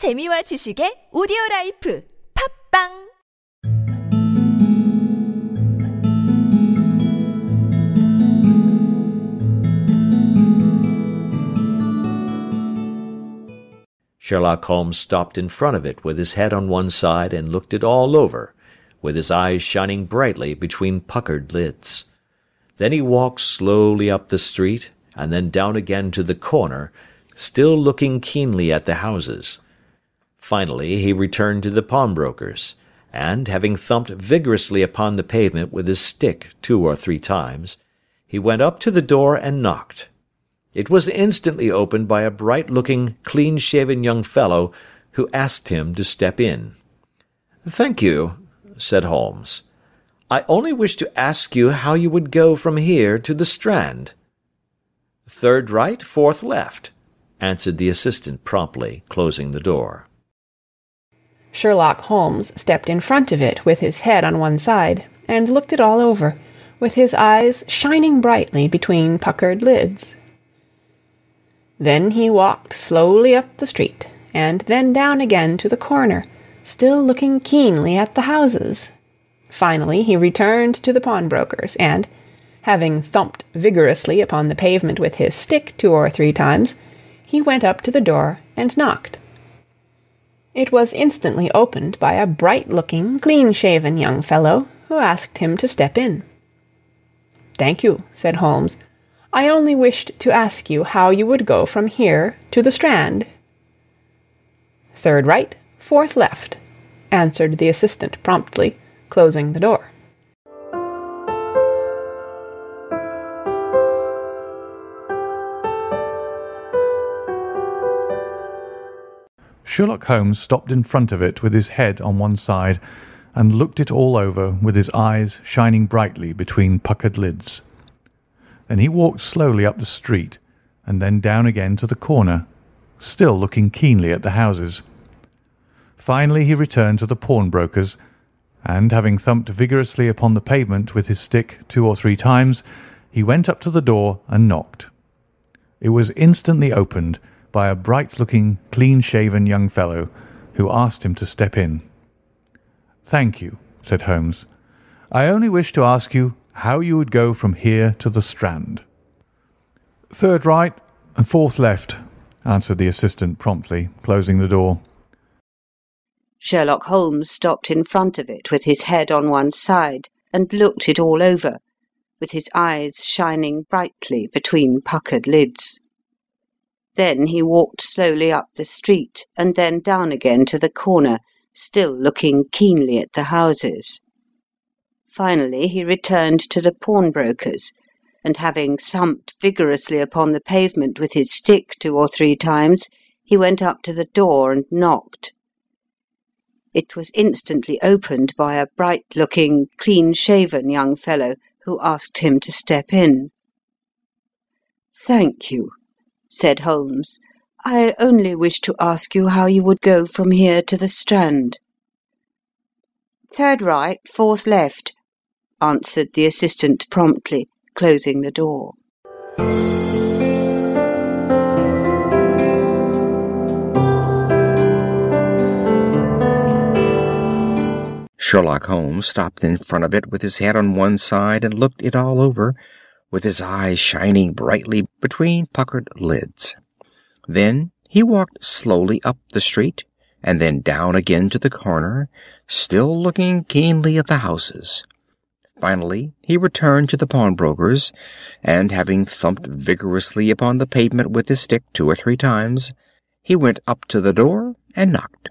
재미와 지식의 오디오 라이프 팝빵 Sherlock Holmes stopped in front of it with his head on one side and looked it all over, with his eyes shining brightly between puckered lids. Then he walked slowly up the street and then down again to the corner, still looking keenly at the houses. Finally he returned to the pawnbroker's, and, having thumped vigorously upon the pavement with his stick two or three times, he went up to the door and knocked. It was instantly opened by a bright-looking, clean-shaven young fellow, who asked him to step in. "Thank you," said Holmes. "I only wished to ask you how you would go from here to the Strand." "Third right, fourth left," answered the assistant promptly, closing the door. Sherlock Holmes stepped in front of it with his head on one side, and looked it all over, with his eyes shining brightly between puckered lids. Then he walked slowly up the street, and then down again to the corner, still looking keenly at the houses. Finally he returned to the pawnbroker's, and, having thumped vigorously upon the pavement with his stick two or three times, he went up to the door and knocked. It was instantly opened by a bright-looking, clean-shaven young fellow, who asked him to step in. "Thank you," said Holmes. "I only wished to ask you how you would go from here to the Strand." "Third right, fourth left," answered the assistant promptly, closing the door. Sherlock Holmes stopped in front of it with his head on one side, and looked it all over with his eyes shining brightly between puckered lids. Then he walked slowly up the street, and then down again to the corner, still looking keenly at the houses. Finally he returned to the pawnbroker's, and, having thumped vigorously upon the pavement with his stick two or three times, he went up to the door and knocked. It was instantly opened by a bright-looking, clean-shaven young fellow, who asked him to step in. "Thank you," said Holmes. "I only wished to ask you how you would go from here to the Strand." "Third right and fourth left," answered the assistant promptly, closing the door. Sherlock Holmes stopped in front of it with his head on one side, and looked it all over, with his eyes shining brightly between puckered lids. Then he walked slowly up the street, and then down again to the corner, still looking keenly at the houses. Finally he returned to the pawnbroker's, and having thumped vigorously upon the pavement with his stick two or three times, he went up to the door and knocked. It was instantly opened by a bright-looking, clean-shaven young fellow, who asked him to step in. "Thank you," said Holmes. "I only wish to ask you how you would go from here to the Strand." "Third right, fourth left," answered the assistant promptly, closing the door. Sherlock Holmes stopped in front of it with his head on one side and looked it all over, with his eyes shining brightly between puckered lids. Then he walked slowly up the street, and then down again to the corner, still looking keenly at the houses. Finally he returned to the pawnbroker's, and having thumped vigorously upon the pavement with his stick two or three times, he went up to the door and knocked.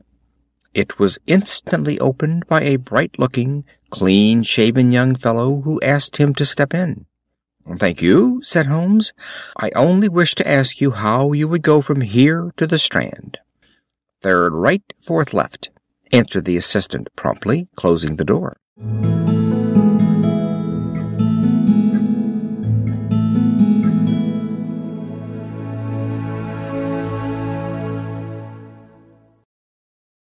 It was instantly opened by a bright-looking, clean-shaven young fellow who asked him to step in. "Thank you," said Holmes. "I only wished to ask you how you would go from here to the Strand." "Third right, fourth left," answered the assistant promptly, closing the door.